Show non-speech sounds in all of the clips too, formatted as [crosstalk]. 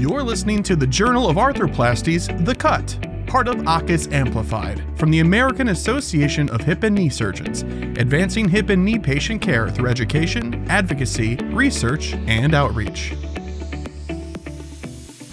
You're listening to the Journal of Arthroplasty's, The Cut, part of AAHKS Amplified, from the American Association of Hip and Knee Surgeons, advancing hip and knee patient care through education, advocacy, research, and outreach.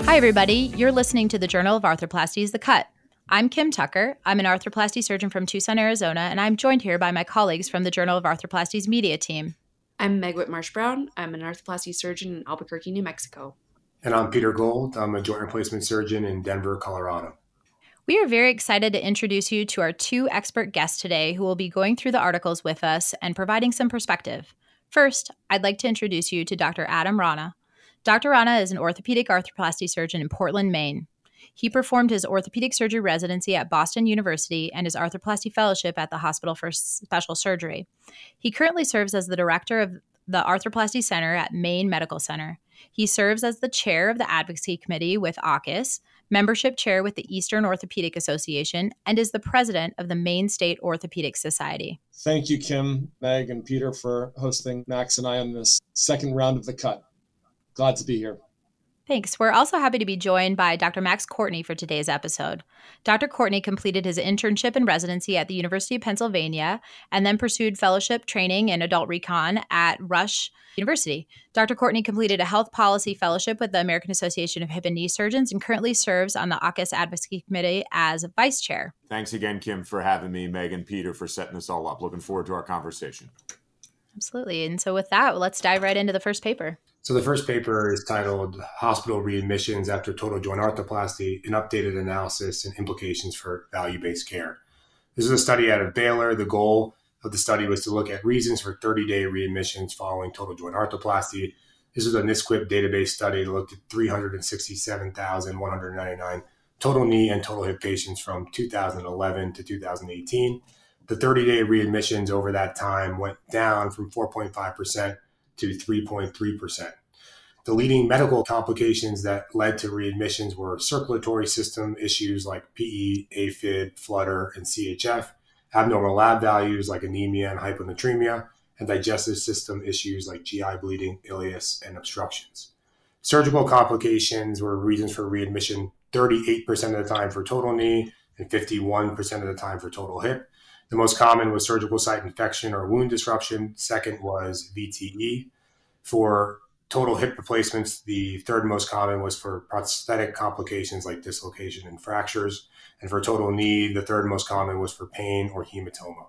Hi, everybody. You're listening to the Journal of Arthroplasty's, The Cut. I'm Kim Tucker. I'm an arthroplasty surgeon from Tucson, Arizona, and I'm joined here by my colleagues from the Journal of Arthroplasty's media team. I'm Meg Whitmarsh Brown. I'm an arthroplasty surgeon in Albuquerque, New Mexico. And I'm Peter Gold. I'm a joint replacement surgeon in Denver, Colorado. We are very excited to introduce you to our two expert guests today who will be going through the articles with us and providing some perspective. First, I'd like to introduce you to Dr. Adam Rana. Dr. Rana is an orthopedic arthroplasty surgeon in Portland, Maine. He performed his orthopedic surgery residency at Boston University and his arthroplasty fellowship at the Hospital for Special Surgery. He currently serves as the director of the Arthroplasty Center at Maine Medical Center. He serves as the chair of the advocacy committee with AAHKS, membership chair with the Eastern Orthopedic Association, and is the president of the Maine State Orthopedic Society. Thank you, Kim, Meg, and Peter for hosting Max and I on this second round of the cut. Glad to be here. Thanks. We're also happy to be joined by Dr. Max Courtney for today's episode. Dr. Courtney completed his internship and residency at the University of Pennsylvania and then pursued fellowship training in adult recon at Rush University. Dr. Courtney completed a health policy fellowship with the American Association of Hip and Knee Surgeons and currently serves on the AAHKS Advocacy Committee as vice chair. Thanks again, Kim, for having me, Meghan, Peter, for setting this all up. Looking forward to our conversation. Absolutely. And so, with that, let's dive right into the first paper. So the first paper is titled Hospital Readmissions After Total Joint Arthroplasty, an updated analysis and implications for value-based care. This is a study out of Baylor. The goal of the study was to look at reasons for 30-day readmissions following total joint arthroplasty. This is a NSQIP database study that looked at 367,199 total knee and total hip patients from 2011 to 2018. The 30-day readmissions over that time went down from 4.5% to 3.3%. The leading medical complications that led to readmissions were circulatory system issues like PE, AFib, flutter, and CHF, abnormal lab values like anemia and hyponatremia, and digestive system issues like GI bleeding, ileus, and obstructions. Surgical complications were reasons for readmission 38% of the time for total knee and 51% of the time for total hip. The most common was surgical site infection or wound disruption. Second was VTE. For total hip replacements, the third most common was for prosthetic complications like dislocation and fractures. And for total knee, the third most common was for pain or hematoma.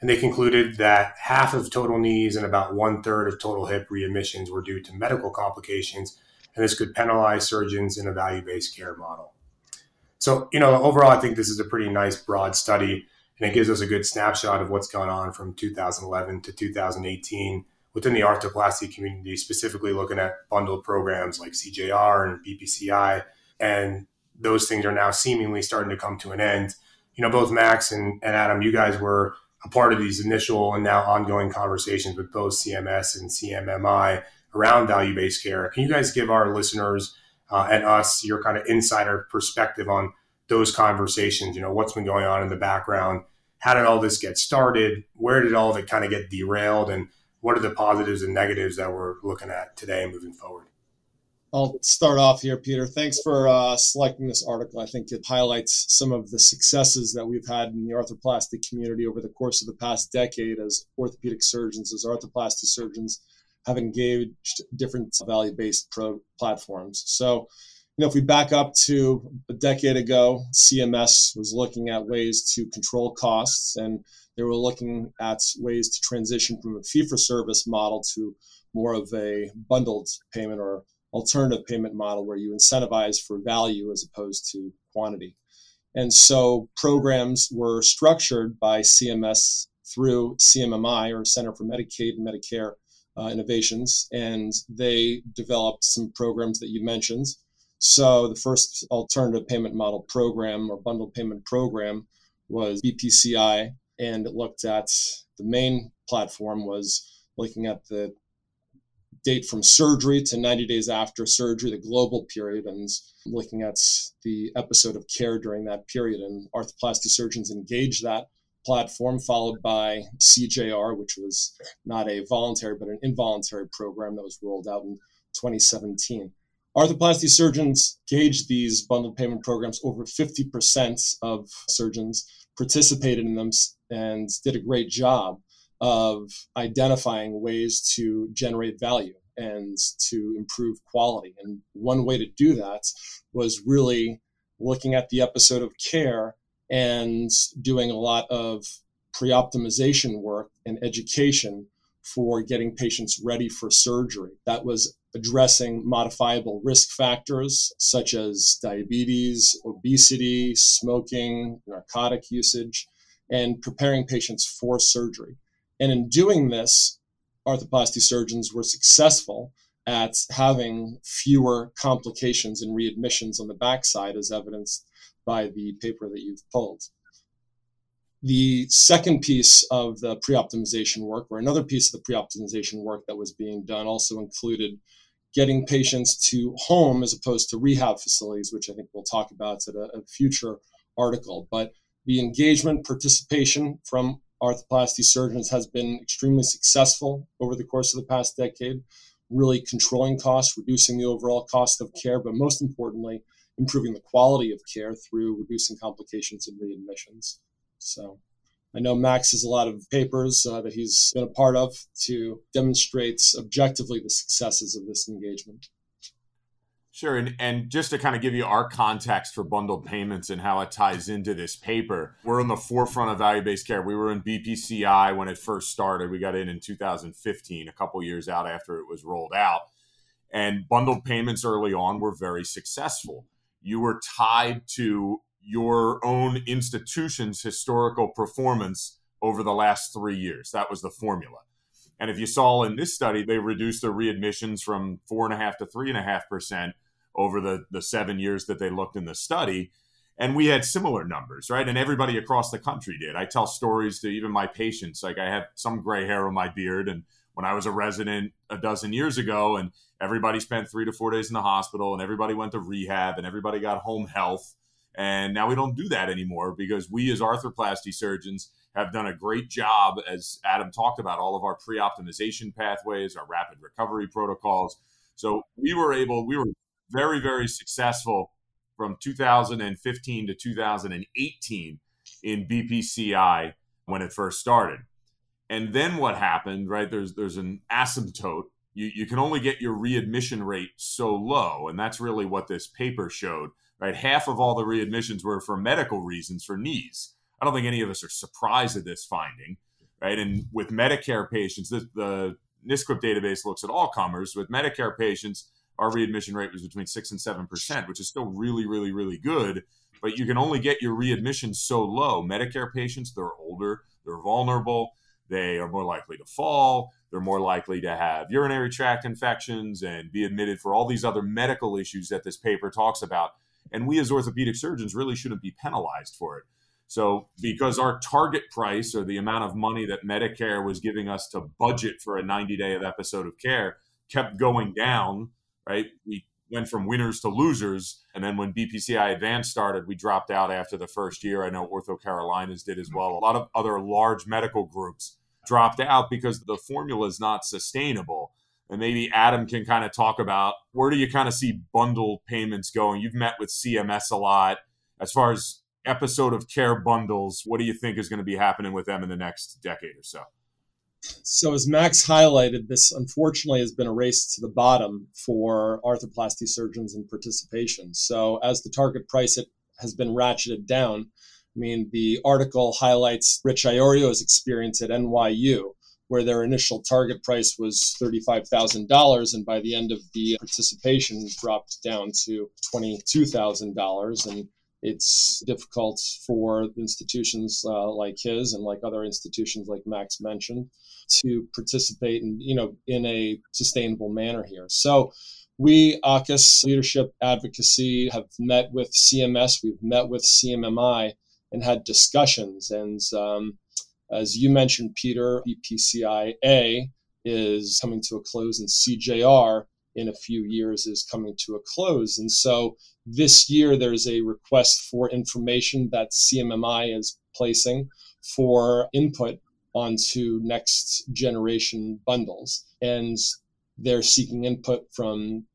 And they concluded that half of total knees and about one third of total hip readmissions were due to medical complications, and this could penalize surgeons in a value based care model. So, you know, overall, I think this is a pretty nice broad study and it gives us a good snapshot of what's gone on from 2011 to 2018 within the arthroplasty community, specifically looking at bundled programs like CJR and BPCI. And those things are now seemingly starting to come to an end. You know, both Max and, and Adam, you guys were a part of these initial and now ongoing conversations with both CMS and CMMI around value based care. Can you guys give our listeners uh, and us your kind of insider perspective on those conversations. You know, what's been going on in the background? How did all this get started? Where did all of it kind of get derailed? And what are the positives and negatives that we're looking at today and moving forward? I'll start off here, Peter. Thanks for uh, selecting this article. I think it highlights some of the successes that we've had in the arthroplasty community over the course of the past decade as orthopedic surgeons, as arthroplasty surgeons have engaged different value based pro- platforms. So, you know, if we back up to a decade ago, CMS was looking at ways to control costs and they were looking at ways to transition from a fee for service model to more of a bundled payment or alternative payment model where you incentivize for value as opposed to quantity. And so programs were structured by CMS through CMMI or Center for Medicaid and Medicare uh, Innovations, and they developed some programs that you mentioned so the first alternative payment model program or bundled payment program was BPCI, and it looked at the main platform was looking at the date from surgery to 90 days after surgery, the global period, and looking at the episode of care during that period. And arthroplasty surgeons engaged that platform, followed by CJR, which was not a voluntary but an involuntary program that was rolled out in 2017. Arthroplasty surgeons gauge these bundled payment programs. Over 50% of surgeons participated in them and did a great job of identifying ways to generate value and to improve quality. And one way to do that was really looking at the episode of care and doing a lot of pre optimization work and education for getting patients ready for surgery. That was addressing modifiable risk factors such as diabetes, obesity, smoking, narcotic usage, and preparing patients for surgery. And in doing this, arthroplasty surgeons were successful at having fewer complications and readmissions on the backside, as evidenced by the paper that you've pulled. The second piece of the pre optimization work, or another piece of the pre optimization work that was being done, also included getting patients to home as opposed to rehab facilities, which I think we'll talk about at a, a future article. But the engagement participation from arthroplasty surgeons has been extremely successful over the course of the past decade, really controlling costs, reducing the overall cost of care, but most importantly, improving the quality of care through reducing complications and readmissions. So I know Max has a lot of papers uh, that he's been a part of to demonstrate objectively the successes of this engagement. Sure. And, and just to kind of give you our context for bundled payments and how it ties into this paper, we're in the forefront of value based care. We were in BPCI when it first started. We got in in 2015, a couple years out after it was rolled out. And bundled payments early on were very successful. You were tied to your own institution's historical performance over the last three years. That was the formula. And if you saw in this study, they reduced their readmissions from four and a half to three and a half percent over the, the seven years that they looked in the study. And we had similar numbers, right? And everybody across the country did. I tell stories to even my patients. Like I have some gray hair on my beard. And when I was a resident a dozen years ago, and everybody spent three to four days in the hospital, and everybody went to rehab, and everybody got home health. And now we don't do that anymore because we, as arthroplasty surgeons, have done a great job, as Adam talked about, all of our pre optimization pathways, our rapid recovery protocols. So we were able, we were very, very successful from 2015 to 2018 in BPCI when it first started. And then what happened, right? There's there's an asymptote. You, you can only get your readmission rate so low. And that's really what this paper showed, right? Half of all the readmissions were for medical reasons for knees. I don't think any of us are surprised at this finding, right? And with Medicare patients, the, the NSQIP database looks at all comers. With Medicare patients, our readmission rate was between six and seven percent, which is still really, really, really good. But you can only get your readmission so low. Medicare patients, they're older, they're vulnerable, they are more likely to fall, they're more likely to have urinary tract infections and be admitted for all these other medical issues that this paper talks about. And we as orthopedic surgeons really shouldn't be penalized for it. So, because our target price or the amount of money that Medicare was giving us to budget for a 90 day of episode of care kept going down right? We went from winners to losers. And then when BPCI Advanced started, we dropped out after the first year. I know Ortho Carolinas did as well. A lot of other large medical groups dropped out because the formula is not sustainable. And maybe Adam can kind of talk about where do you kind of see bundle payments going? You've met with CMS a lot. As far as episode of care bundles, what do you think is going to be happening with them in the next decade or so? So, as Max highlighted, this unfortunately has been a race to the bottom for arthroplasty surgeons and participation. So, as the target price it has been ratcheted down, I mean, the article highlights Rich Iorio's experience at NYU, where their initial target price was $35,000, and by the end of the participation, dropped down to $22,000. And it's difficult for institutions uh, like his and like other institutions like Max mentioned to participate in you know in a sustainable manner here. So we AAHKS leadership advocacy have met with CMS, we've met with CMMI and had discussions. And um, as you mentioned, Peter, BPCIA is coming to a close, and CJR in a few years is coming to a close. And so this year, there's a request for information that CMMI is placing for input onto next generation bundles. And they're seeking input from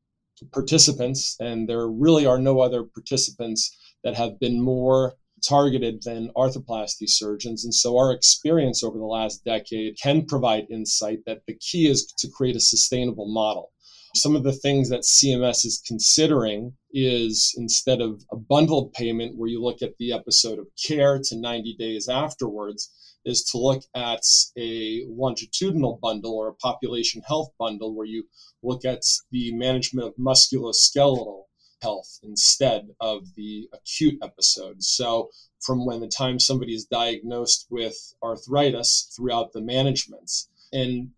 participants, and there really are no other participants that have been more targeted than arthroplasty surgeons. And so our experience over the last decade can provide insight that the key is to create a sustainable model. Some of the things that CMS is considering is instead of a bundled payment where you look at the episode of care to 90 days afterwards, is to look at a longitudinal bundle or a population health bundle where you look at the management of musculoskeletal health instead of the acute episode. So, from when the time somebody is diagnosed with arthritis throughout the management. And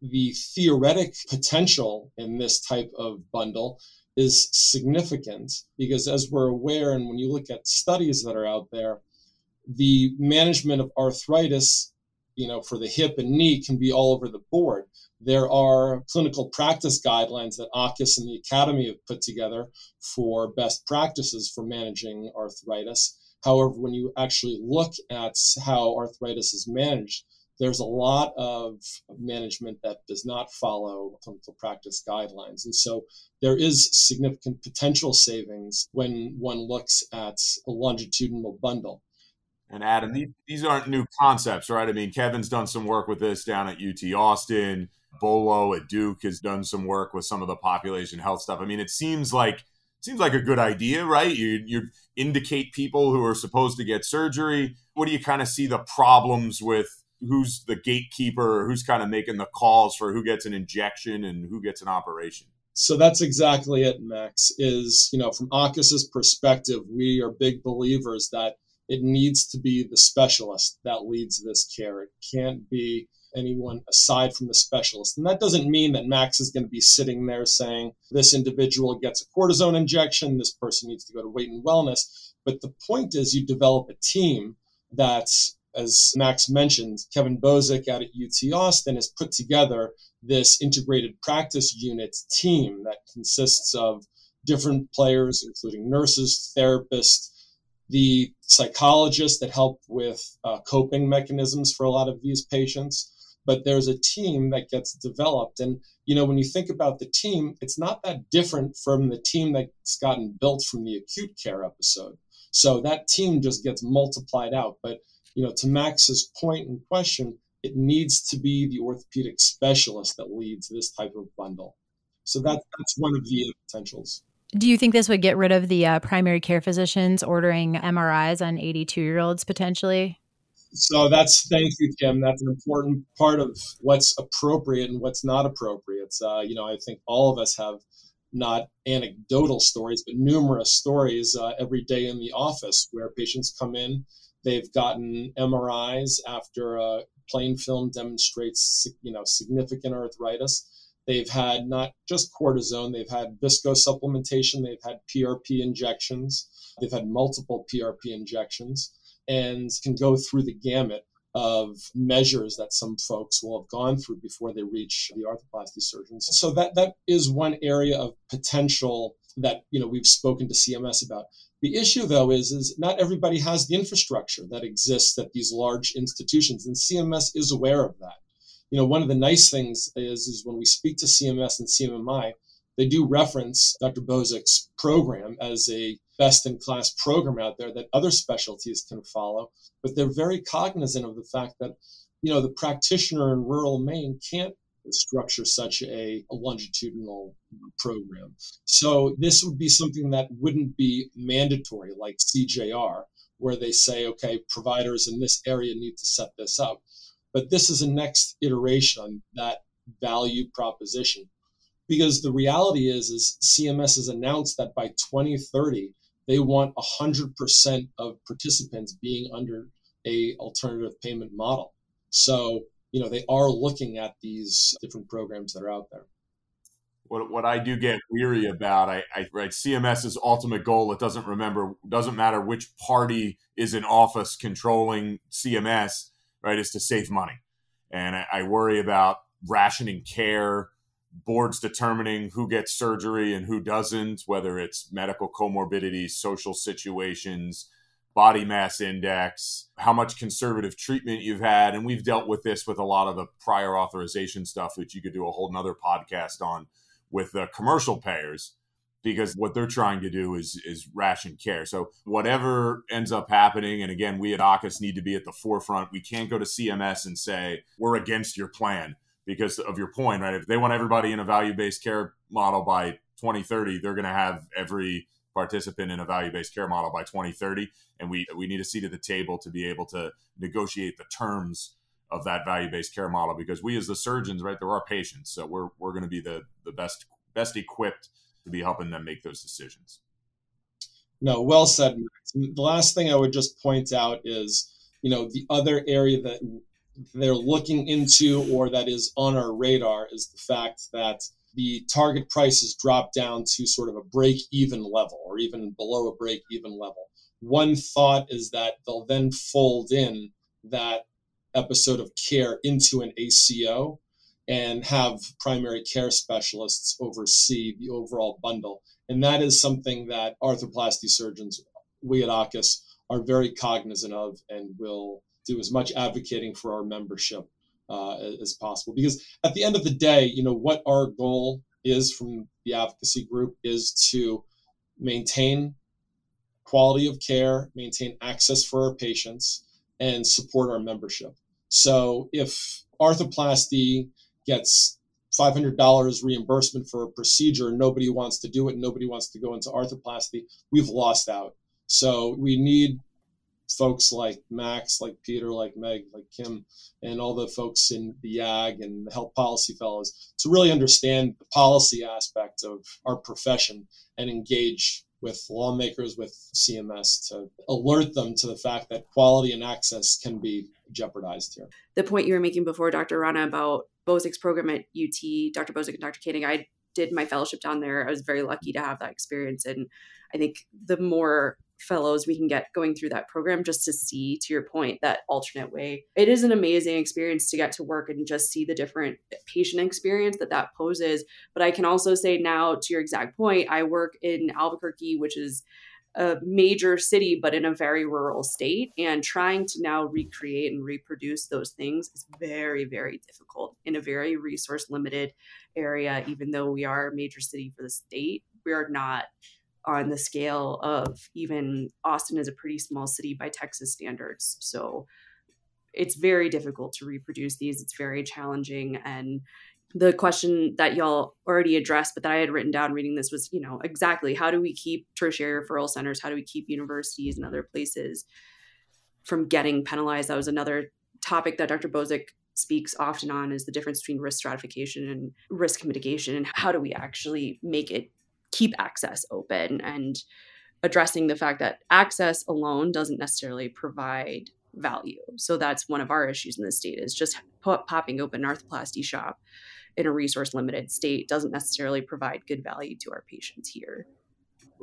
the theoretic potential in this type of bundle is significant because, as we're aware, and when you look at studies that are out there, the management of arthritis, you know, for the hip and knee can be all over the board. There are clinical practice guidelines that AAHKS and the Academy have put together for best practices for managing arthritis. However, when you actually look at how arthritis is managed, there's a lot of management that does not follow clinical practice guidelines. And so there is significant potential savings when one looks at a longitudinal bundle. And Adam, these, aren't new concepts, right? I mean, Kevin's done some work with this down at UT Austin. Bolo at Duke has done some work with some of the population health stuff. I mean, it seems like seems like a good idea, right? You you indicate people who are supposed to get surgery. What do you kind of see the problems with who's the gatekeeper, who's kind of making the calls for who gets an injection and who gets an operation? So that's exactly it, Max. Is you know, from AAHKS's perspective, we are big believers that it needs to be the specialist that leads this care. It can't be anyone aside from the specialist. And that doesn't mean that Max is going to be sitting there saying this individual gets a cortisone injection, this person needs to go to weight and wellness. But the point is, you develop a team that, as Max mentioned, Kevin Bozic out at UT Austin has put together this integrated practice unit team that consists of different players, including nurses, therapists, the psychologists that help with uh, coping mechanisms for a lot of these patients but there's a team that gets developed. And you know when you think about the team it's not that different from the team that's gotten built from the acute care episode. So that team just gets multiplied out. But you know to max's point and question it needs to be the orthopedic specialist that leads this type of bundle. So that, that's one of the potentials do you think this would get rid of the uh, primary care physicians ordering MRIs on 82 year olds potentially? So that's thank you, Kim. That's an important part of what's appropriate and what's not appropriate. Uh, you know, I think all of us have not anecdotal stories, but numerous stories uh, every day in the office where patients come in, they've gotten MRIs after a plain film demonstrates, you know, significant arthritis They've had not just cortisone, they've had visco supplementation, they've had PRP injections, they've had multiple PRP injections, and can go through the gamut of measures that some folks will have gone through before they reach the arthroplasty surgeons. So that that is one area of potential that you know we've spoken to CMS about. The issue though is is not everybody has the infrastructure that exists at these large institutions and CMS is aware of that you know, one of the nice things is, is when we speak to CMS and CMMI, they do reference Dr. Bozic's program as a best in class program out there that other specialties can follow. But they're very cognizant of the fact that, you know, the practitioner in rural Maine can't structure such a, a, longitudinal program. So this would be something that wouldn't be mandatory like CJR, where they say, okay, providers in this area need to set this up. But this is a next iteration on that value proposition. Because the reality is, is CMS has announced that by 2030, they want 100% of participants being under a alternative payment model. So, you know, they are looking at these different programs that are out there. What, what I do get weary about, I, I right, CMS's ultimate goal. It doesn't remember, doesn't matter which party is in office controlling CMS right, is to save money. And I, I worry about rationing care, boards determining who gets surgery and who doesn't, whether it's medical comorbidities, social situations, body mass index, how much conservative treatment you've had. And we've dealt with this with a lot of the prior authorization stuff, which you could do a whole nother podcast on with the commercial payers. Because what they're trying to do is is ration care. So whatever ends up happening, and again, we at AAHKS need to be at the forefront. We can't go to CMS and say we're against your plan because of your point, right? If they want everybody in a value based care model by 2030, they're going to have every participant in a value based care model by 2030, and we we need a seat at the table to be able to negotiate the terms of that value based care model because we as the surgeons, right, they're our patients, so we're we're going to be the the best best equipped to be helping them make those decisions. No, well said. The last thing I would just point out is, you know, the other area that they're looking into or that is on our radar is the fact that the target prices drop down to sort of a break even level or even below a break even level. One thought is that they'll then fold in that episode of care into an ACO and have primary care specialists oversee the overall bundle. And that is something that arthroplasty surgeons, we at AAHKS, are very cognizant of and will do as much advocating for our membership uh, as possible. Because at the end of the day, you know, what our goal is from the advocacy group is to maintain quality of care, maintain access for our patients, and support our membership. So if arthroplasty gets $500 reimbursement for a procedure, and nobody wants to do it, and nobody wants to go into arthroplasty, we've lost out. So we need folks like Max, like Peter, like Meg, like Kim, and all the folks in the YAG and the health policy fellows to really understand the policy aspect of our profession and engage with lawmakers, with CMS to alert them to the fact that quality and access can be jeopardized here. The point you were making before, Dr. Rana, about Bozic's program at UT, Dr. Bozic and Dr. Koenig, I did my fellowship down there. I was very lucky to have that experience. And I think the more fellows we can get going through that program just to see to your point that alternate way it is an amazing experience to get to work and just see the different patient experience that that poses but i can also say now to your exact point i work in albuquerque which is a major city but in a very rural state and trying to now recreate and reproduce those things is very very difficult in a very resource limited area even though we are a major city for the state we are not on the scale of even Austin is a pretty small city by Texas standards. So it's very difficult to reproduce these. It's very challenging. And the question that y'all already addressed, but that I had written down reading this was, you know, exactly how do we keep tertiary referral centers? How do we keep universities and other places from getting penalized? That was another topic that Dr. Bozic speaks often on is the difference between risk stratification and risk mitigation and how do we actually make it keep access open and addressing the fact that access alone doesn't necessarily provide value. So that's one of our issues in the state is just popping open an arthroplasty shop in a resource limited state doesn't necessarily provide good value to our patients here.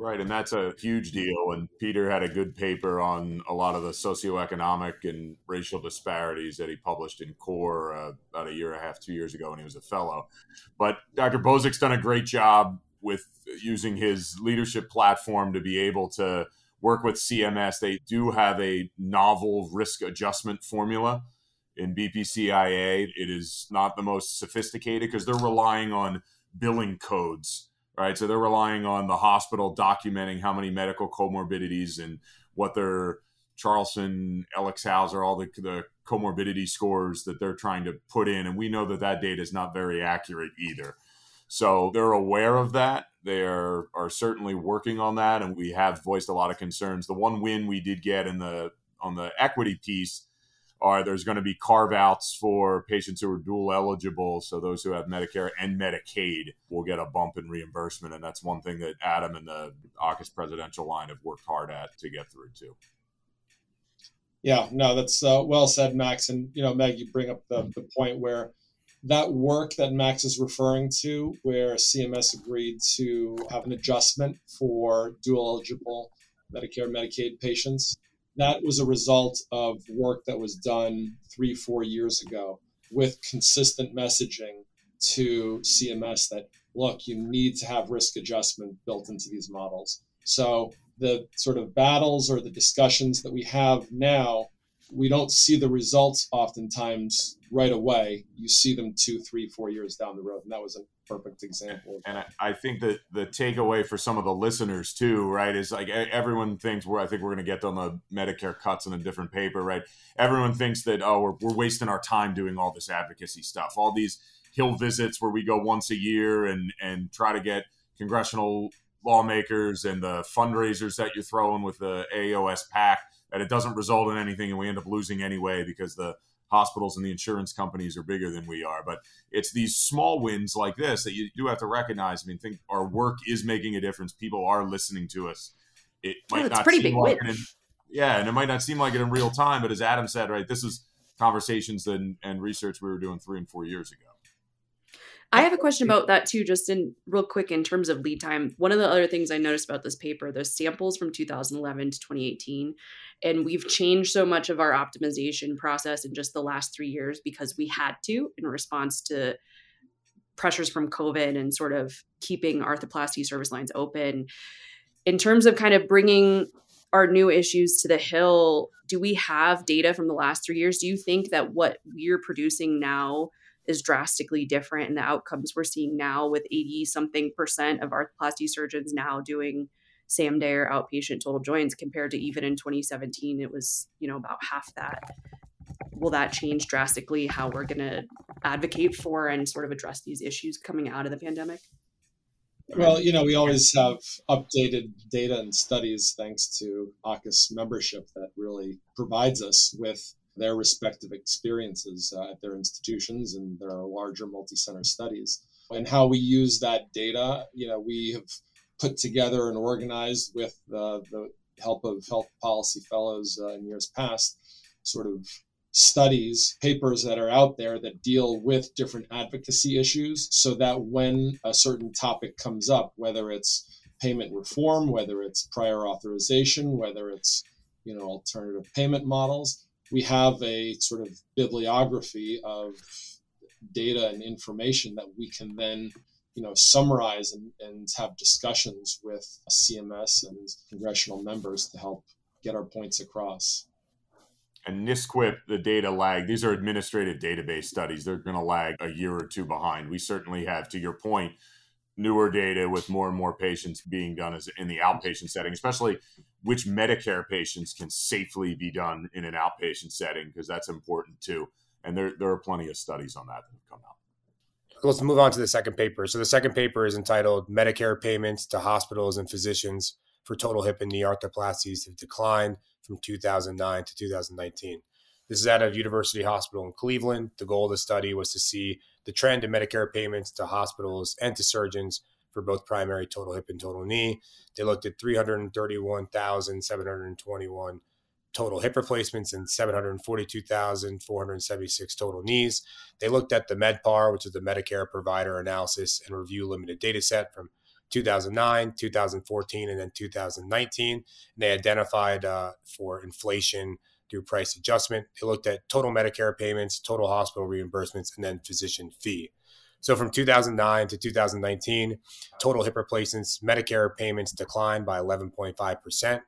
Right, and that's a huge deal. And Peter had a good paper on a lot of the socioeconomic and racial disparities that he published in CORR uh, about a year and a half, two years ago when he was a fellow. But Dr. Bozic's done a great job with using his leadership platform to be able to work with CMS. They do have a novel risk adjustment formula in BPCIA. It is not the most sophisticated because they're relying on billing codes, right? So they're relying on the hospital documenting how many medical comorbidities and what their Charlson, Elixhauser, all the, the comorbidity scores that they're trying to put in. And we know that that data is not very accurate either. So they're aware of that. They are, are certainly working on that, and we have voiced a lot of concerns. The one win we did get in the on the equity piece are there's going to be carve outs for patients who are dual eligible. So those who have Medicare and Medicaid will get a bump in reimbursement. And that's one thing that Adam and the AAHKS presidential line have worked hard at to get through too. Yeah, no, that's uh, well said, Max. And, you know, Meg, you bring up the, the point where that work that Max is referring to, where CMS agreed to have an adjustment for dual eligible Medicare Medicaid patients, that was a result of work that was done three, four years ago with consistent messaging to CMS that, look, you need to have risk adjustment built into these models. So the sort of battles or the discussions that we have now we don't see the results oftentimes right away. You see them two, three, four years down the road, and that was an perfect example. And I, I, think that the takeaway for some of the listeners too, right, is like everyone thinks we're. I think we're going to get on the Medicare cuts in a different paper, right? Everyone thinks that oh, we're, we're wasting our time doing all this advocacy stuff, all these hill visits where we go once a year and and try to get congressional lawmakers and the fundraisers that you're throwing with the AAOS PAC that it doesn't result in anything and we end up losing anyway because the hospitals and the insurance companies are bigger than we are. But it's these small wins like this that you do have to recognize. I mean, think our work is making a difference. People are listening to us. It oh, might yeah, not pretty seem big like win. it in, yeah, and it might not seem like it in real time, but as Adam said, right, this is conversations and, and research we were doing three and four years ago. I have a question about that too, just in real quick in terms of lead time. One of the other things I noticed about this paper, there's samples from 2011 to 2018, and we've changed so much of our optimization process in just the last three years because we had to in response to pressures from COVID and sort of keeping arthroplasty service lines open. In terms of kind of bringing our new issues to the hill, do we have data from the last three years? Do you think that what we're producing now? is drastically different and the outcomes we're seeing now with 80 something percent of arthroplasty surgeons now doing same day or outpatient total joints compared to even in 2017 it was you know about half that. Will that change drastically how we're going to advocate for and sort of address these issues coming out of the pandemic? Well you know we always have updated data and studies thanks to AAHKS membership that really provides us with their respective experiences uh, at their institutions and their larger multi-center studies. And how we use that data you know we have put together and organized with uh, the help of health policy fellows uh, in years past sort of studies papers that are out there that deal with different advocacy issues so that when a certain topic comes up whether it's payment reform whether it's prior authorization whether it's you know alternative payment models we have a sort of bibliography of data and information that we can then you know summarize and, and have discussions with CMS and congressional members to help get our points across. And NSQIP, the data lag, these are administrative database studies. They're going to lag a year or two behind. We certainly have, to your point, newer data with more and more patients being done as in the outpatient setting, especially which Medicare patients can safely be done in an outpatient setting, because that's important too. And there, there are plenty of studies on that that have come out. Let's move on to the second paper. So the second paper is entitled Medicare Payments to Hospitals and Physicians for Total Hip and Knee Arthroplasties have declined from 2009 to 2019. This is out of University Hospital in Cleveland. The goal of the study was to see the trend in Medicare payments to hospitals and to surgeons for both primary total hip and total knee. They looked at 331,721 total hip replacements and 742,476 total knees. They looked at the MedPAR, which is the Medicare Provider Analysis and Review Limited Data Set from 2009, 2014, and then 2019. And they identified uh, for inflation through price adjustment. They looked at total Medicare payments, total hospital reimbursements, and then physician fee. So from 2009 to 2019, total hip replacements, Medicare payments declined by 11.5%.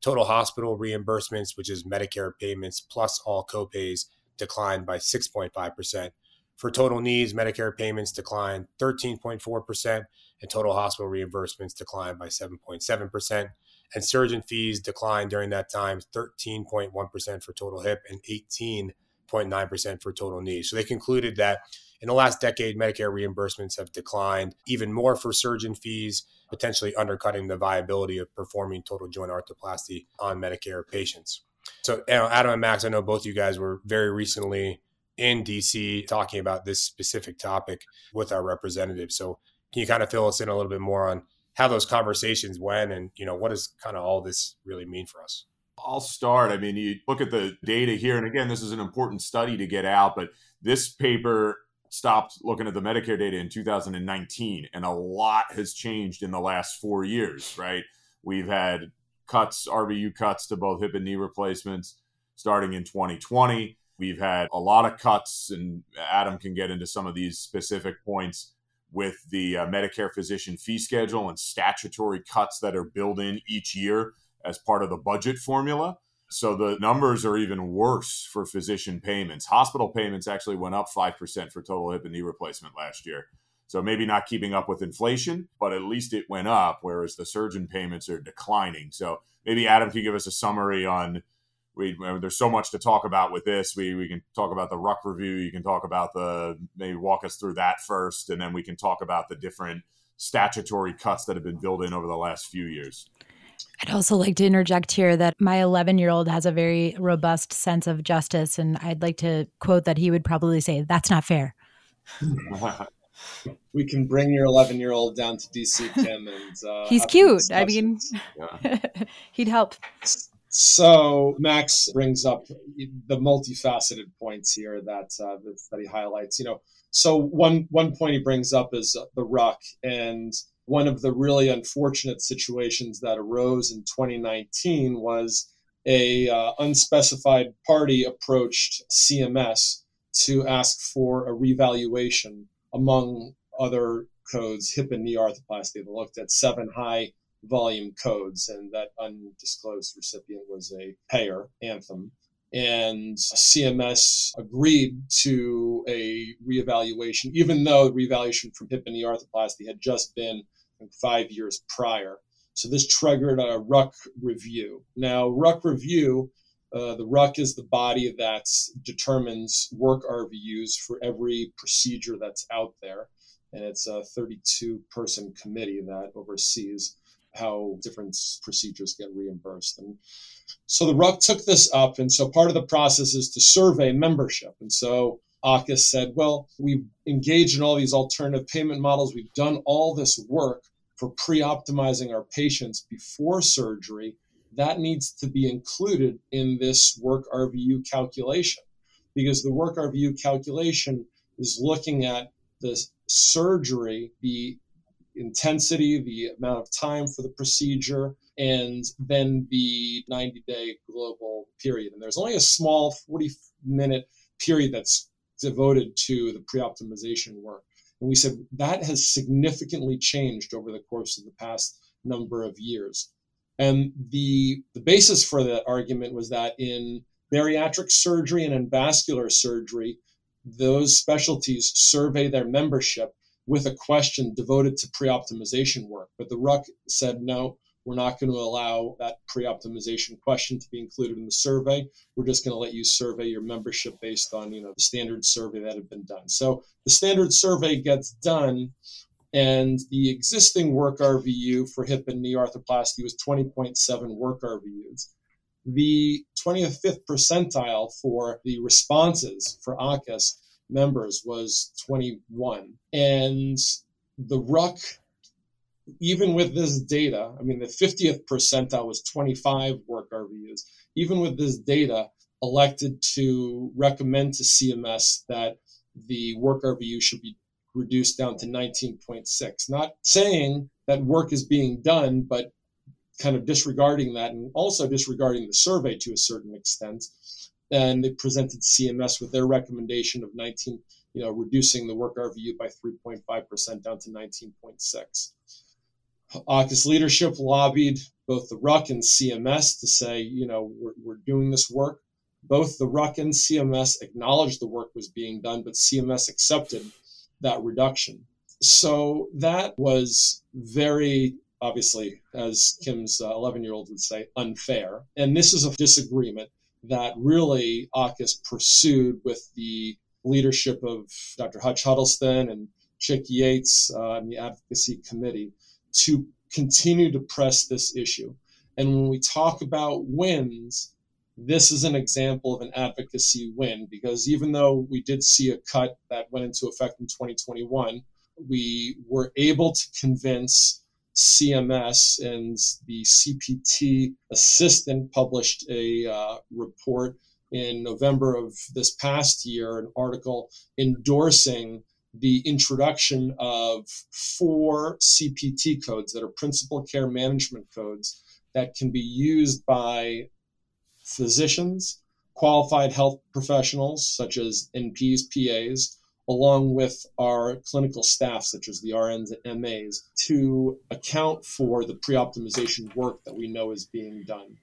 Total hospital reimbursements, which is Medicare payments plus all copays, declined by 6.5%. For total knees, Medicare payments declined 13.4%, and total hospital reimbursements declined by 7.7% and surgeon fees declined during that time 13.1% for total hip and 18.9% for total knees. So they concluded that in the last decade, Medicare reimbursements have declined even more for surgeon fees, potentially undercutting the viability of performing total joint arthroplasty on Medicare patients. So, Adam and Max, I know both you guys were very recently in DC talking about this specific topic with our representatives. So, can you kind of fill us in a little bit more on how those conversations went and you know what does kind of all this really mean for us I'll start. I mean, you look at the data here, and again, this is an important study to get out, but this paper stopped looking at the Medicare data in 2019, and a lot has changed in the last four years, right? We've had cuts, RVU cuts to both hip and knee replacements starting in 2020. We've had a lot of cuts, and Adam can get into some of these specific points with the uh, Medicare physician fee schedule and statutory cuts that are built in each year as part of the budget formula. So the numbers are even worse for physician payments. Hospital payments actually went up 5% for total hip and knee replacement last year. So maybe not keeping up with inflation, but at least it went up, whereas the surgeon payments are declining. So maybe Adam can give us a summary on. We, there's so much to talk about with this. We, we can talk about the RUC review. You can talk about the maybe walk us through that first, and then we can talk about the different statutory cuts that have been built in over the last few years. I'd also like to interject here that my 11 year old has a very robust sense of justice. And I'd like to quote that he would probably say, That's not fair. [laughs] we can bring your 11 year old down to DC, Kim. And uh, [laughs] he's cute. I mean, yeah. [laughs] he'd help. So Max brings up the multifaceted points here that uh, that he highlights. You know, so one one point he brings up is the RUC and one of the really unfortunate situations that arose in 2019 was a uh, unspecified party approached CMS to ask for a revaluation among other codes, hip and knee arthroplasty. They looked at seven high volume codes, and that undisclosed recipient was a payer, Anthem. And CMS agreed to a reevaluation, even though the reevaluation from hip and knee arthroplasty had just been five years prior. So this triggered a RUC review. Now, RUC review, uh, the RUC is the body that determines work RVUs for every procedure that's out there. And it's a 32 person committee that oversees how different procedures get reimbursed. And so the RUC took this up. And so part of the process is to survey membership. And so AAHKS said, well, we've engaged in all these alternative payment models. We've done all this work for pre optimizing our patients before surgery. That needs to be included in this work RVU calculation because the work RVU calculation is looking at the surgery, the intensity, the amount of time for the procedure, and then the 90 day global period. And there's only a small 40 minute period that's devoted to the pre optimization work. And we said that has significantly changed over the course of the past number of years. And the, the basis for that argument was that in bariatric surgery and in vascular surgery, those specialties survey their membership with a question devoted to pre optimization work. But the RUC said, no, we're not going to allow that pre optimization question to be included in the survey. We're just going to let you survey your membership based on you know the standard survey that had been done. So the standard survey gets done, and the existing work RVU for hip and knee arthroplasty was 20.7 work RVUs. The 25th percentile for the responses for AAHKS members was 21. And the RUC even with this data, I mean, the 50th percentile was 25 work RVUs. Even with this data, elected to recommend to CMS that the work RVU should be reduced down to 19.6. Not saying that work is being done, but kind of disregarding that and also disregarding the survey to a certain extent. And they presented CMS with their recommendation of 19, you know, reducing the work RVU by 3.5% down to 19.6. AAHKS leadership lobbied both the RUC and CMS to say, you know, we're, we're doing this work. Both the RUC and CMS acknowledged the work was being done, but CMS accepted that reduction. So that was very obviously, as Kim's 11 uh, year old would say, unfair. And this is a disagreement that really AAHKS pursued with the leadership of Dr. Hutch Huddleston and Chick Yates uh, and the advocacy committee to continue to press this issue. And when we talk about wins, this is an example of an advocacy win because even though we did see a cut that went into effect in 2021, we were able to convince CMS and the CPT assistant published a uh, report in November of this past year, an article endorsing the introduction of four CPT codes that are principal care management codes that can be used by physicians, qualified health professionals such as NPs, PAs, along with our clinical staff such as the RNs and MAs to account for the pre-optimization work that we know is being done.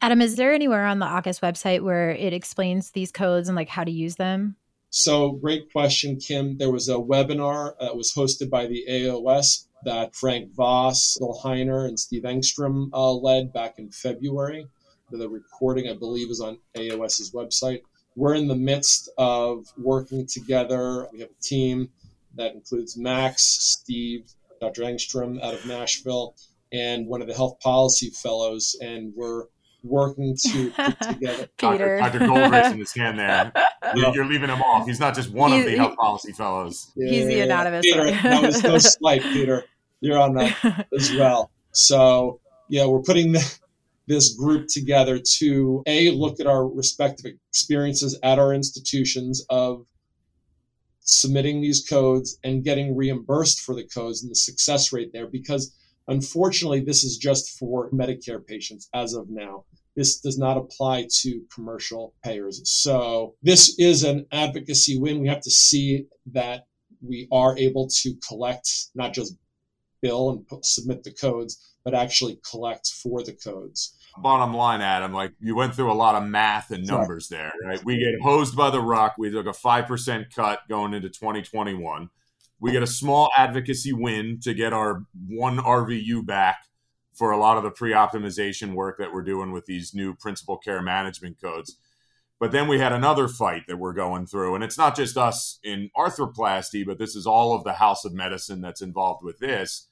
Adam, is there anywhere on the AAHKS website where it explains these codes and like how to use them? So, great question, Kim. There was a webinar that was hosted by the AAOS that Frank Voss, Bill Heiner, and Steve Engstrom uh, led back in February. The recording, I believe, is on AAOS's website. We're in the midst of working together. We have a team that includes Max, Steve, Dr. Engstrom out of Nashville, and one of the health policy fellows. And we're working to put together. [laughs] Peter. Dr. Dr. Gold raising his hand there. [laughs] You're, you're leaving him off. He's not just one of He's- the health policy fellows. He's the anonymous Peter, one. that was no [laughs] slight, Peter. You're on that as well. So, yeah, we're putting the, this group together to A, look at our respective experiences at our institutions of submitting these codes and getting reimbursed for the codes and the success rate there because unfortunately this is just for medicare patients as of now this does not apply to commercial payers so this is an advocacy win we have to see that we are able to collect not just bill and put, submit the codes but actually collect for the codes Bottom line, Adam, like you went through a lot of math and numbers there, right? We get hosed by the RUC. We took a 5% cut going into 2021. We get a small advocacy win to get our one RVU back for a lot of the pre optimization work that we're doing with these new principal care management codes. But then we had another fight that we're going through. And it's not just us in arthroplasty, but this is all of the House of Medicine that's involved with this.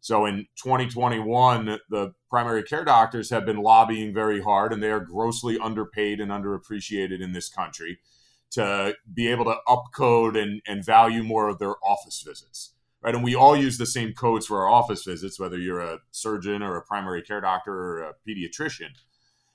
So in 2021, the primary care doctors have been lobbying very hard, and they are grossly underpaid and underappreciated in this country to be able to upcode and, and value more of their office visits. Right. And we all use the same codes for our office visits, whether you're a surgeon or a primary care doctor or a pediatrician.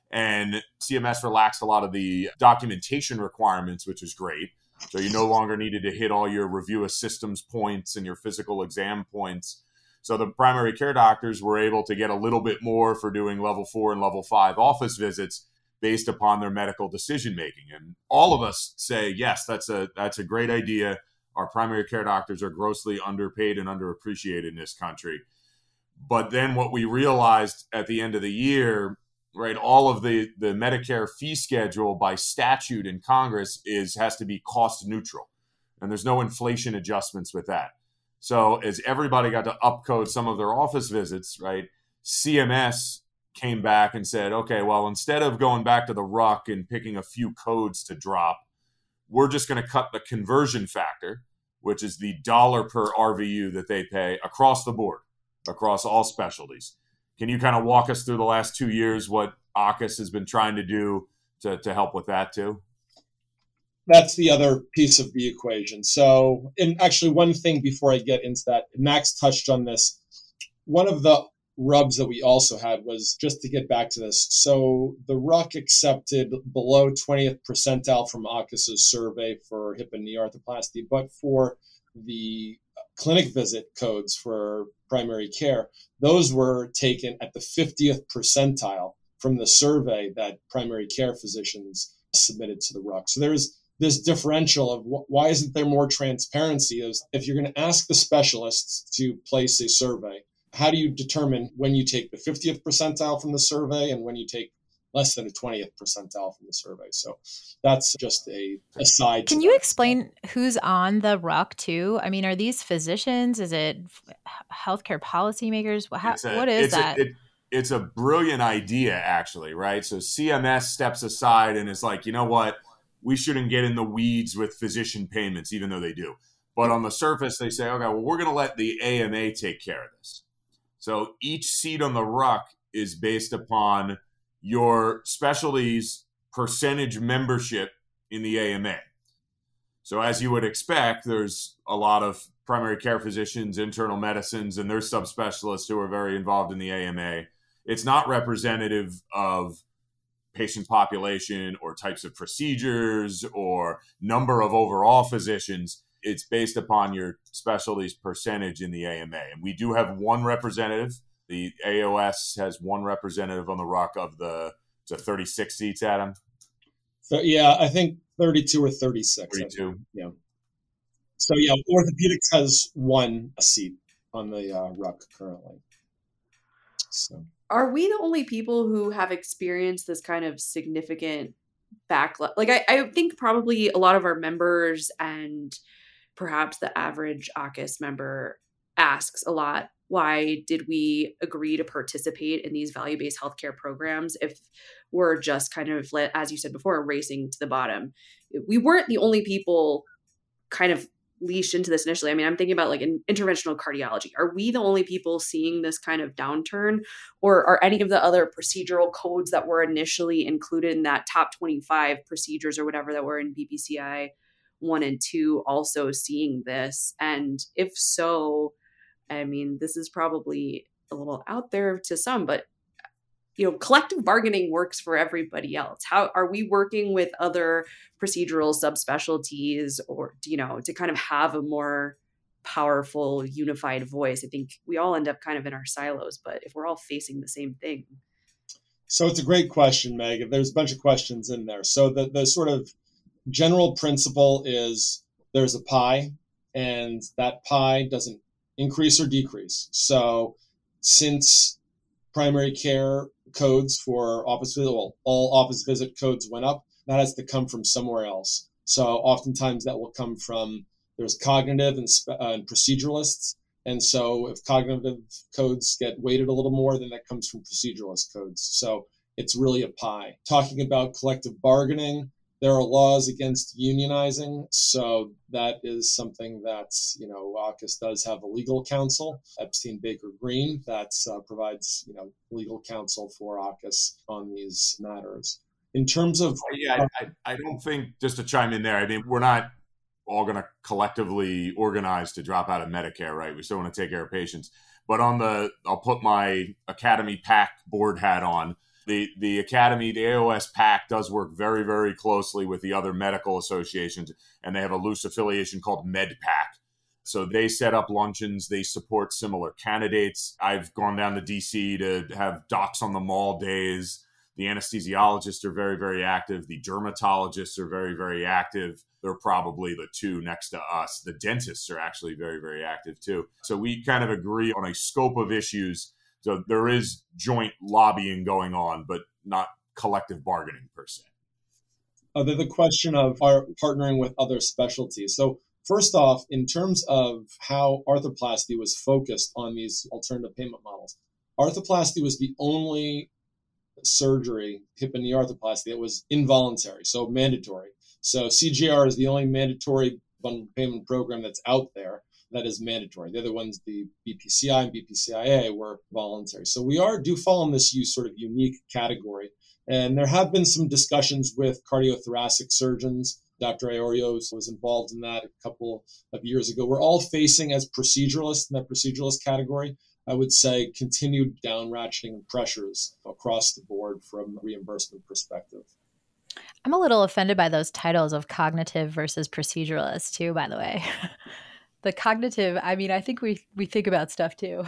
And CMS relaxed a lot of the documentation requirements, which is great. So you no longer needed to hit all your review of systems points and your physical exam points. So the primary care doctors were able to get a little bit more for doing level four and level five office visits based upon their medical decision making. And all of us say, yes, that's a that's a great idea. Our primary care doctors are grossly underpaid and underappreciated in this country. But then what we realized at the end of the year, right, all of the the Medicare fee schedule by statute in Congress is has to be cost neutral. And there's no inflation adjustments with that. So as everybody got to upcode some of their office visits, right, CMS came back and said, okay, well, instead of going back to the RUC and picking a few codes to drop, we're just going to cut the conversion factor, which is the dollar per RVU that they pay across the board, across all specialties. Can you kind of walk us through the last two years what AAHKS has been trying to do to, to help with that too? that's the other piece of the equation. So, and actually, one thing before I get into that, Max touched on this. One of the rubs that we also had was just to get back to this. So, the RUC accepted below 20th percentile from AAHKS's survey for hip and knee arthroplasty, but for the clinic visit codes for primary care, those were taken at the 50th percentile from the survey that primary care physicians submitted to the RUC. So, there's this differential of wh- why isn't there more transparency is if you're going to ask the specialists to place a survey how do you determine when you take the 50th percentile from the survey and when you take less than a 20th percentile from the survey so that's just a aside Can you explain who's on the RUC too? I mean, are these physicians? Is it healthcare policymakers? Wha- How, a- what is it's a- that? it- it's a brilliant idea, actually, right? So CMS steps aside and is like, you know what? We shouldn't get in the weeds with physician payments, even though they do. But on the surface, they say, okay, well, we're going to let the AMA take care of this. So each seat on the RUC is based upon your specialties percentage membership in the AMA. So, as you would expect, there's a lot of primary care physicians, internal medicines, and their subspecialists who are very involved in the AMA. It's not representative of patient population or types of procedures or number of overall physicians. It's based upon your specialties percentage in the AMA. And we do have one representative. The AAOS has one representative on the RUC of the to 36 seats, Adam. So, yeah i think 32 or 36 I think. 32. so yeah orthopedics has one seat on the uh, RUC currently so Are we the only people who have experienced this kind of significant backlash. Like I, I think probably a lot of our members and perhaps the average AAHKS member asks a lot why did we agree to participate in these value-based healthcare programs if we're just kind of as you said before racing to the bottom we weren't the only people kind of leashed into this initially. I mean, I'm thinking about like an interventional cardiology. Are we the only people seeing this kind of downturn, or are any of the other procedural codes that were initially included in that top 25 procedures or whatever that were in BPCI one and two also seeing this? And if so, I mean, this is probably a little out there to some, but you know collective bargaining works for everybody else. How are we working with other procedural subspecialties or you know to kind of have a more powerful unified voice? I think we all end up kind of in our silos but if we're all facing the same thing. So it's a great question meg there's a bunch of questions in there. So the, the sort of general principle is there's a pie and that pie doesn't increase or decrease so since primary care codes for office visit, well, all office visit codes went up. That has to come from somewhere else. So oftentimes that will come from there's cognitive and, uh, and proceduralists. And so if cognitive codes get weighted a little more, then that comes from proceduralist codes. So it's really a pie. Talking about collective bargaining, there are laws against unionizing, so that is something that you know AAHKS does have a legal counsel, Epstein Becker Green, that uh, provides you know legal counsel for AAHKS on these matters. In terms of yeah, I, I don't think just to chime in there. I mean, we're not all going to collectively organize to drop out of Medicare, right? We still want to take care of patients. But on the, I'll put my Academy PAC board hat on the the academy the AAOS pac does work very very closely with the other medical associations and they have a loose affiliation called medpac so they set up luncheons they support similar candidates. I've gone down to dc to have docs on the mall days. The anesthesiologists are very very active. The dermatologists are very very active. They're probably the two next to us. The dentists are actually very very active too. So we kind of agree on a scope of issues so there is joint lobbying going on, but not collective bargaining per se. Uh, the question of our partnering with other specialties. So first off, in terms of how arthroplasty was focused on these alternative payment models, arthroplasty was the only surgery, hip and knee arthroplasty, that was involuntary, so mandatory. So CJR is the only mandatory bundle payment program that's out there that is mandatory. The other ones, the BPCI and BPCIA, were voluntary. So we are do fall in this sort of unique category. And there have been some discussions with cardiothoracic surgeons. Dr. Iorio was involved in that a couple of years ago. We're all facing, as proceduralists in that proceduralist category, I would say continued down ratcheting pressures across the board from reimbursement perspective. I'm a little offended by those titles of cognitive versus proceduralist, too, by the way. [laughs] the cognitive i mean i think we we think about stuff too.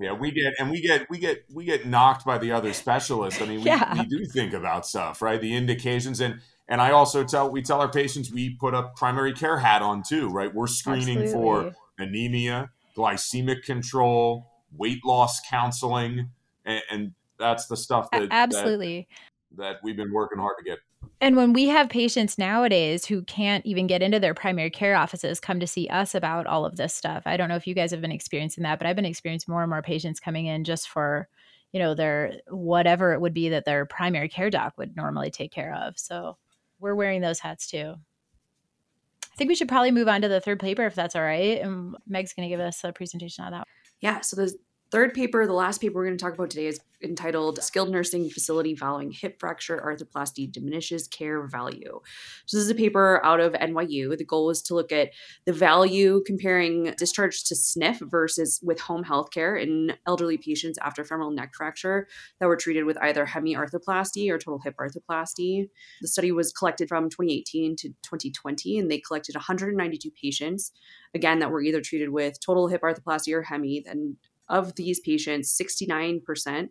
Yeah we get and we get we get we get knocked by the other specialists. I mean we, yeah. we do think about stuff right? The indications and and i also tell we tell our patients we put a primary care hat on too right? We're screening Absolutely. for anemia glycemic control weight loss counseling and, and that's the stuff that absolutely. that, that we've been working hard to get and when we have patients nowadays who can't even get into their primary care offices come to see us about all of this stuff. I don't know if you guys have been experiencing that, but I've been experiencing more and more patients coming in just for, you know, their whatever it would be that their primary care doc would normally take care of. So we're wearing those hats too. I think we should probably move on to the third paper if that's all right. And Meg's going to give us a presentation on that. Yeah. So the third paper, the last paper we're going to talk about today is entitled Skilled Nursing Facility Following Hip Fracture Arthroplasty Diminishes Care Value. So, this is a paper out of NYU. The goal was to look at the value comparing discharge to SNF versus with home health care in elderly patients after femoral neck fracture that were treated with either hemi arthroplasty or total hip arthroplasty. The study was collected from 2018 to 2020, and they collected 192 patients, again, that were either treated with total hip arthroplasty or hemi, then of these patients, 69%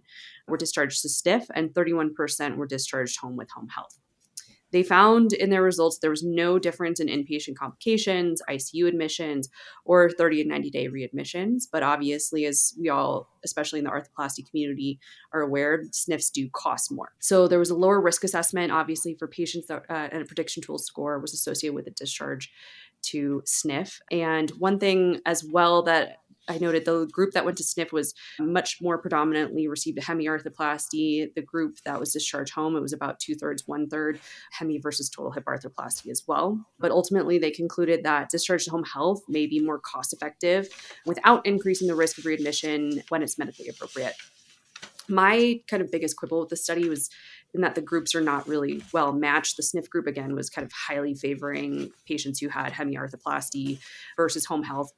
were discharged to SNF and 31% were discharged home with home health. They found in their results there was no difference in inpatient complications, ICU admissions, or 30 and 90 day readmissions. But obviously, as we all, especially in the arthroplasty community, are aware, SNFs do cost more. So there was a lower risk assessment, obviously, for patients that, uh, and a prediction tool score was associated with a discharge to SNF. And one thing as well that I noted the group that went to SNF was much more predominantly received a hemiarthroplasty. The group that was discharged home, it was about two thirds, one third hemi versus total hip arthroplasty as well. But ultimately, they concluded that discharge to home health may be more cost effective without increasing the risk of readmission when it's medically appropriate. My kind of biggest quibble with the study was in that the groups are not really well matched. The SNF group, again, was kind of highly favoring patients who had hemiarthroplasty versus home health,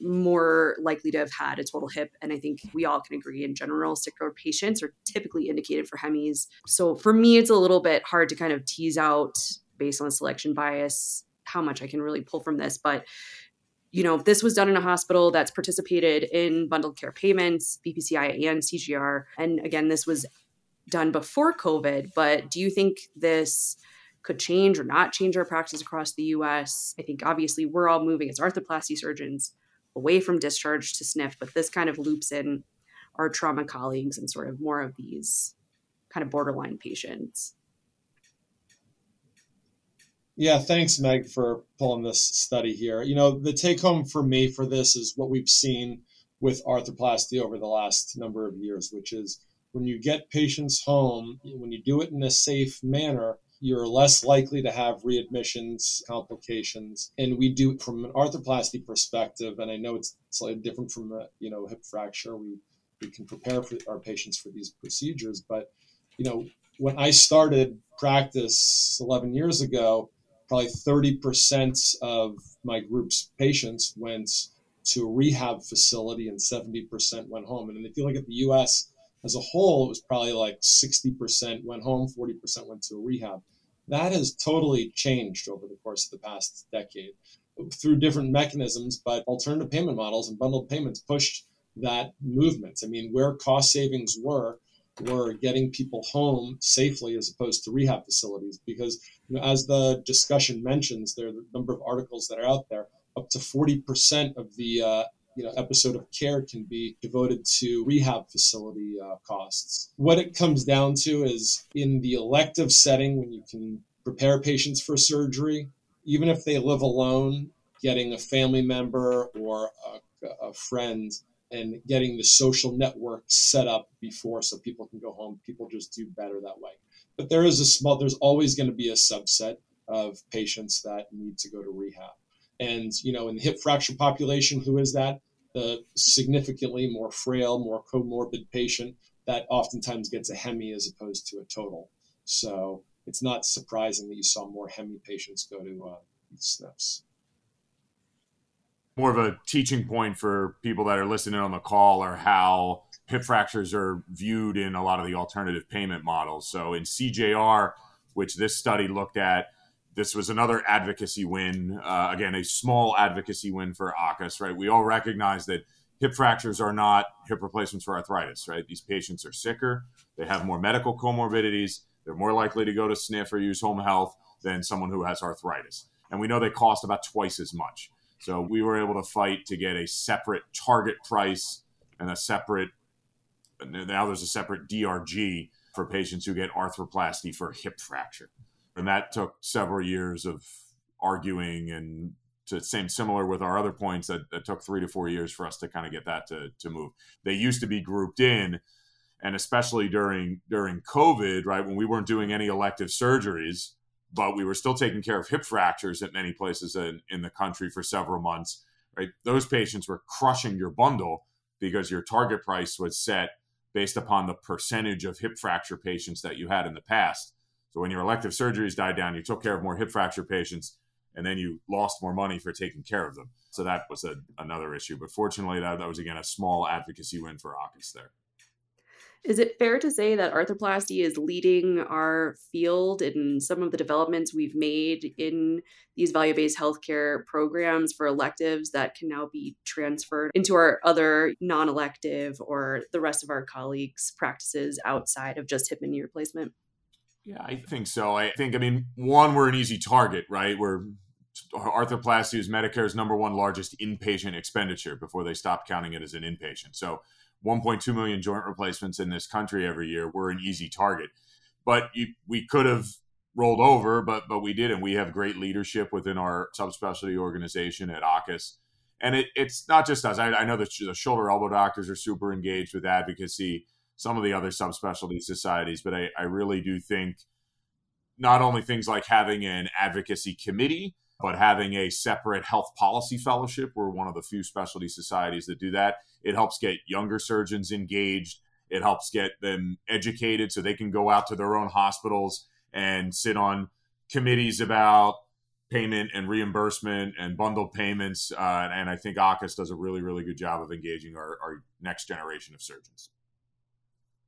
more likely to have had a total hip. And I think we all can agree in general, sick road patients are typically indicated for hemis. So for me, it's a little bit hard to kind of tease out based on selection bias how much I can really pull from this. But you know, if this was done in a hospital that's participated in bundled care payments, BPCI and CJR, and again, this was done before COVID, but do you think this could change or not change our practice across the US? I think obviously we're all moving as arthroplasty surgeons away from discharge to SNF, but this kind of loops in our trauma colleagues and sort of more of these kind of borderline patients. Yeah, thanks, Meg, for pulling this study here. You know, the take home for me for this is what we've seen with arthroplasty over the last number of years, which is when you get patients home, when you do it in a safe manner, you're less likely to have readmissions, complications. And we do from an arthroplasty perspective, and I know it's slightly different from a you know hip fracture. We we can prepare for our patients for these procedures, but you know when I started practice 11 years ago, probably 30% of my group's patients went to a rehab facility and 70% went home. And if you look at the US as a whole, it was probably like 60% went home, 40% went to a rehab. That has totally changed over the course of the past decade through different mechanisms, but alternative payment models and bundled payments pushed that movement. I mean, where cost savings were, were getting people home safely as opposed to rehab facilities. Because, you know, as the discussion mentions, there are a number of articles that are out there. Up to 40% of the uh, you know episode of care can be devoted to rehab facility uh, costs. What it comes down to is in the elective setting when you can prepare patients for surgery, even if they live alone, getting a family member or a, a friend and getting the social network set up before so people can go home. People just do better that way. But there is a small, there's always going to be a subset of patients that need to go to rehab. And, you know, in the hip fracture population, who is that? The significantly more frail, more comorbid patient that oftentimes gets a hemi as opposed to a total. So it's not surprising that you saw more hemi patients go to uh, SNFs. More of a teaching point for people that are listening on the call are how hip fractures are viewed in a lot of the alternative payment models. So in CJR, which this study looked at, this was another advocacy win. Uh, again, a small advocacy win for AAHKS, right? We all recognize that hip fractures are not hip replacements for arthritis, right? These patients are sicker, they have more medical comorbidities, they're more likely to go to SNF or use home health than someone who has arthritis. And we know they cost about twice as much. So we were able to fight to get a separate target price and a separate, now there's a separate DRG for patients who get arthroplasty for hip fracture and that took several years of arguing and to same similar with our other points that, that took three to four years for us to kind of get that to, to move. They used to be grouped in and especially during during covid right when we weren't doing any elective surgeries but we were still taking care of hip fractures at many places in, in the country for several months right? Those patients were crushing your bundle because your target price was set based upon the percentage of hip fracture patients that you had in the past so when your elective surgeries died down, you took care of more hip fracture patients, and then you lost more money for taking care of them. So that was a, another issue. But fortunately, that, that was again a small advocacy win for AAHKS there. Is it fair to say that arthroplasty is leading our field in some of the developments we've made in these value based healthcare programs for electives that can now be transferred into our other non elective or the rest of our colleagues' practices outside of just hip and knee replacement? Yeah, I think so. I think, I mean, one, we're an easy target, right? We're arthroplasty is Medicare's number one largest inpatient expenditure before they stopped counting it as an inpatient. So 1.2 million joint replacements in this country every year. We're an easy target. But you, we could have rolled over, but but we didn't. We have great leadership within our subspecialty organization at AAHKS. And it, it's not just us. I, I know that the shoulder elbow doctors are super engaged with advocacy, some of the other subspecialty societies, but I, I really do think not only things like having an advocacy committee, but having a separate health policy fellowship, we're one of the few specialty societies that do that. It helps get younger surgeons engaged. It helps get them educated so they can go out to their own hospitals and sit on committees about payment and reimbursement and bundled payments. Uh, and I think AAHKS does a really, really good job of engaging our, our next generation of surgeons.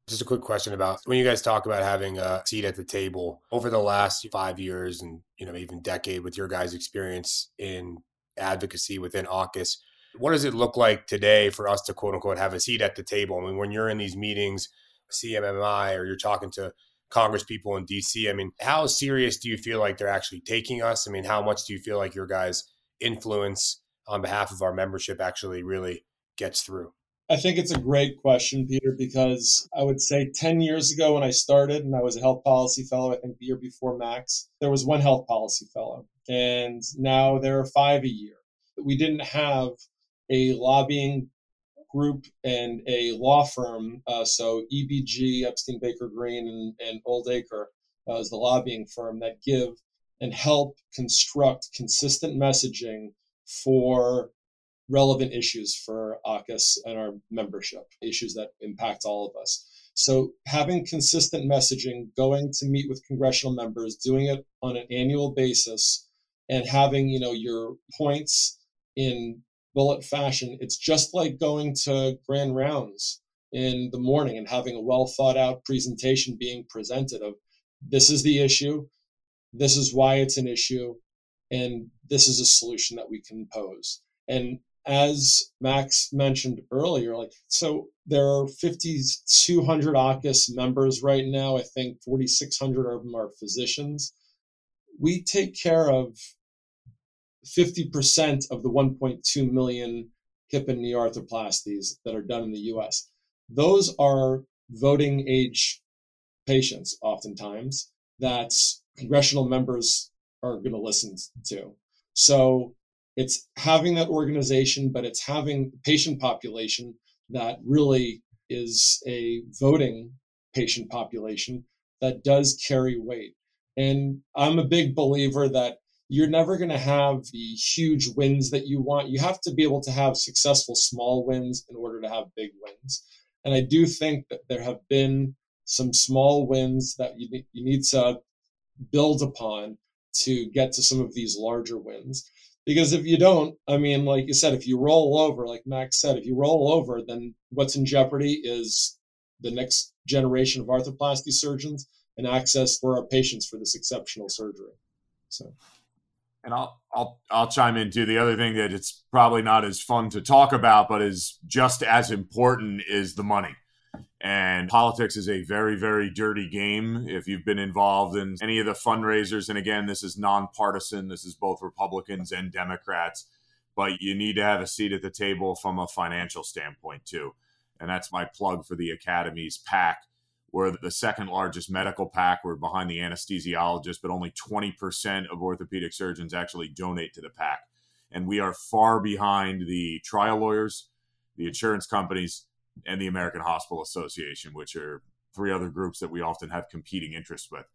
Just a quick question about when you guys talk about having a seat at the table over the last five years and you know even decade with your guys' experience in advocacy within AAHKS. What does it look like today for us to quote unquote have a seat at the table? I mean, when you're in these meetings, CMMI, or you're talking to Congress people in DC, I mean, how serious do you feel like they're actually taking us? I mean, how much do you feel like your guys' influence on behalf of our membership actually really gets through? I think it's a great question, Peter, because I would say 10 years ago when I started and I was a health policy fellow, I think the year before Max, there was one health policy fellow. And now there are five a year. We didn't have a lobbying group and a law firm. Uh, so EBG, Epstein Becker Green, and, and Oldacre uh, is the lobbying firm that give and help construct consistent messaging for relevant issues for AAHKS and our membership, issues that impact all of us. So having consistent messaging, going to meet with congressional members, doing it on an annual basis, and having you know your points in bullet fashion, it's just like going to grand rounds in the morning and having a well thought out presentation being presented of this is the issue, this is why it's an issue, and this is a solution that we can pose. And as Max mentioned earlier, like so there are 5,200 AAHKS members right now. I think 4,600 of them are physicians. We take care of 50% of the 1.2 million hip and knee arthroplasties that are done in the US. Those are voting age patients, oftentimes, that congressional members are going to listen to. So it's having that organization, but it's having patient population that really is a voting patient population that does carry weight. And I'm a big believer that you're never going to have the huge wins that you want. You have to be able to have successful small wins in order to have big wins. And I do think that there have been some small wins that you, you need to build upon to get to some of these larger wins. Because if you don't, I mean, like you said, if you roll over, like Max said, if you roll over, then what's in jeopardy is the next generation of arthroplasty surgeons and access for our patients for this exceptional surgery. So, and I'll I'll I'll chime in too. The other thing that it's probably not as fun to talk about, but is just as important is the money. And politics is a very, very dirty game. If you've been involved in any of the fundraisers, and again, this is nonpartisan, this is both Republicans and Democrats, but you need to have a seat at the table from a financial standpoint, too. And that's my plug for the Academy's PAC. We're the second largest medical PAC. We're behind the anesthesiologist, but only 20% of orthopedic surgeons actually donate to the PAC. And we are far behind the trial lawyers, the insurance companies, and the American Hospital Association, which are three other groups that we often have competing interests with.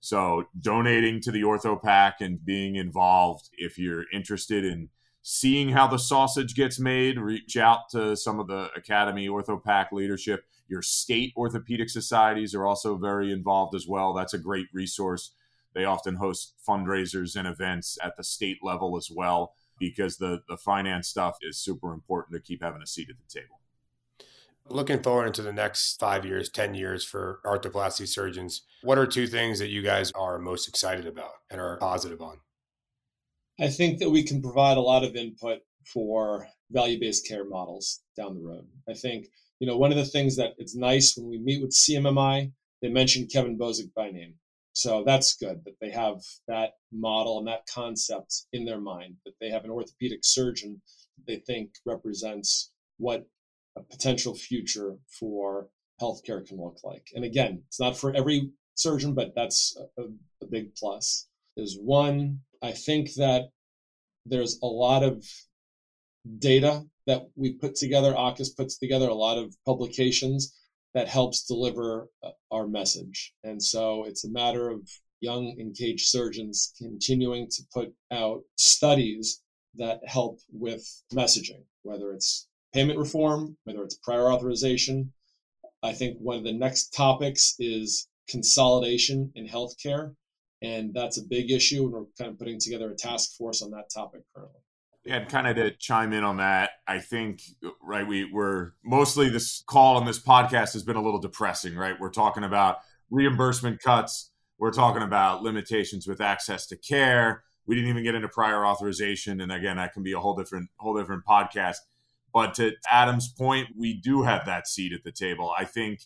So, donating to the OrthoPAC and being involved, if you're interested in seeing how the sausage gets made, reach out to some of the Academy OrthoPAC leadership. Your state orthopedic societies are also very involved as well. That's a great resource. They often host fundraisers and events at the state level as well because the, the finance stuff is super important to keep having a seat at the table. Looking forward into the next five years, 10 years for arthroplasty surgeons, what are two things that you guys are most excited about and are positive on? I think that we can provide a lot of input for value based care models down the road. I think, you know, one of the things that it's nice when we meet with CMMI, they mention Kevin Bozic by name. So that's good that they have that model and that concept in their mind, that they have an orthopedic surgeon they think represents what potential future for healthcare can look like. And again, it's not for every surgeon, but that's a, a big plus. Is one, I think that there's a lot of data that we put together, AAHKS puts together a lot of publications that helps deliver uh, our message. And so it's a matter of young engaged surgeons continuing to put out studies that help with messaging, whether it's payment reform, whether it's prior authorization. I think one of the next topics is consolidation in healthcare. And that's a big issue. And we're kind of putting together a task force on that topic currently. And kind of to chime in on that, I think, right, we, we're mostly this call on this podcast has been a little depressing, right? We're talking about reimbursement cuts, we're talking about limitations with access to care. We didn't even get into prior authorization. And again, that can be a whole different, whole different podcast. But to Adam's point, we do have that seat at the table. I think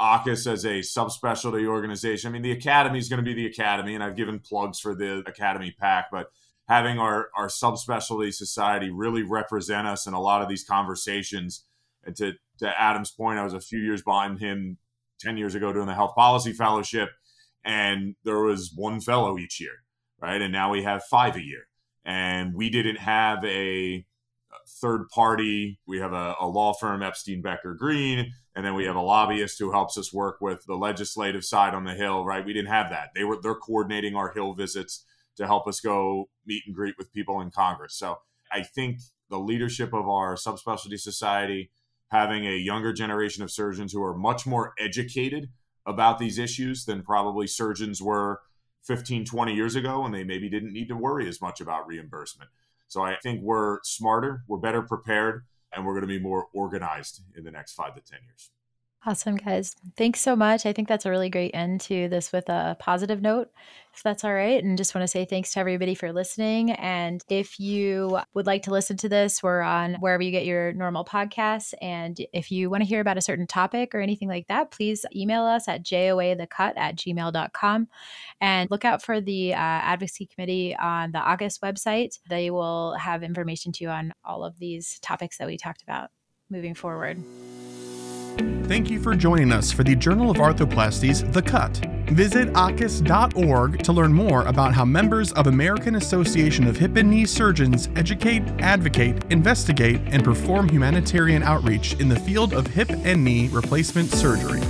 AAHKS as a subspecialty organization. I mean, the academy is going to be the academy, and I've given plugs for the academy PAC, but having our our subspecialty society really represent us in a lot of these conversations. And to to Adam's point, I was a few years behind him ten years ago doing the health policy fellowship, and there was one fellow each year, right? And now we have five a year, and we didn't have a third party. We have a, a, law firm, Epstein Becker Green, and then we have a lobbyist who helps us work with the legislative side on the Hill. Right? We didn't have that. They were they're coordinating our Hill visits to help us go meet and greet with people in Congress. So I think the leadership of our subspecialty society, having a younger generation of surgeons who are much more educated about these issues than probably surgeons were 15, 20 years ago, and they maybe didn't need to worry as much about reimbursement. So I think we're smarter, we're better prepared, and we're going to be more organized in the next five to 10 years. Awesome, guys. Thanks so much. I think that's a really great end to this with a positive note, if that's all right. And just want to say thanks to everybody for listening. And if you would like to listen to this, we're on wherever you get your normal podcasts. And if you want to hear about a certain topic or anything like that, please email us at joathecut at gmail.com. And look out for the uh, advocacy committee on the AAHKS website. They will have information to you on all of these topics that we talked about moving forward. Thank you for joining us for the Journal of Arthroplasty's The Cut. Visit AAHKS.org to learn more about how members of American Association of Hip and Knee Surgeons educate, advocate, investigate, and perform humanitarian outreach in the field of hip and knee replacement surgery.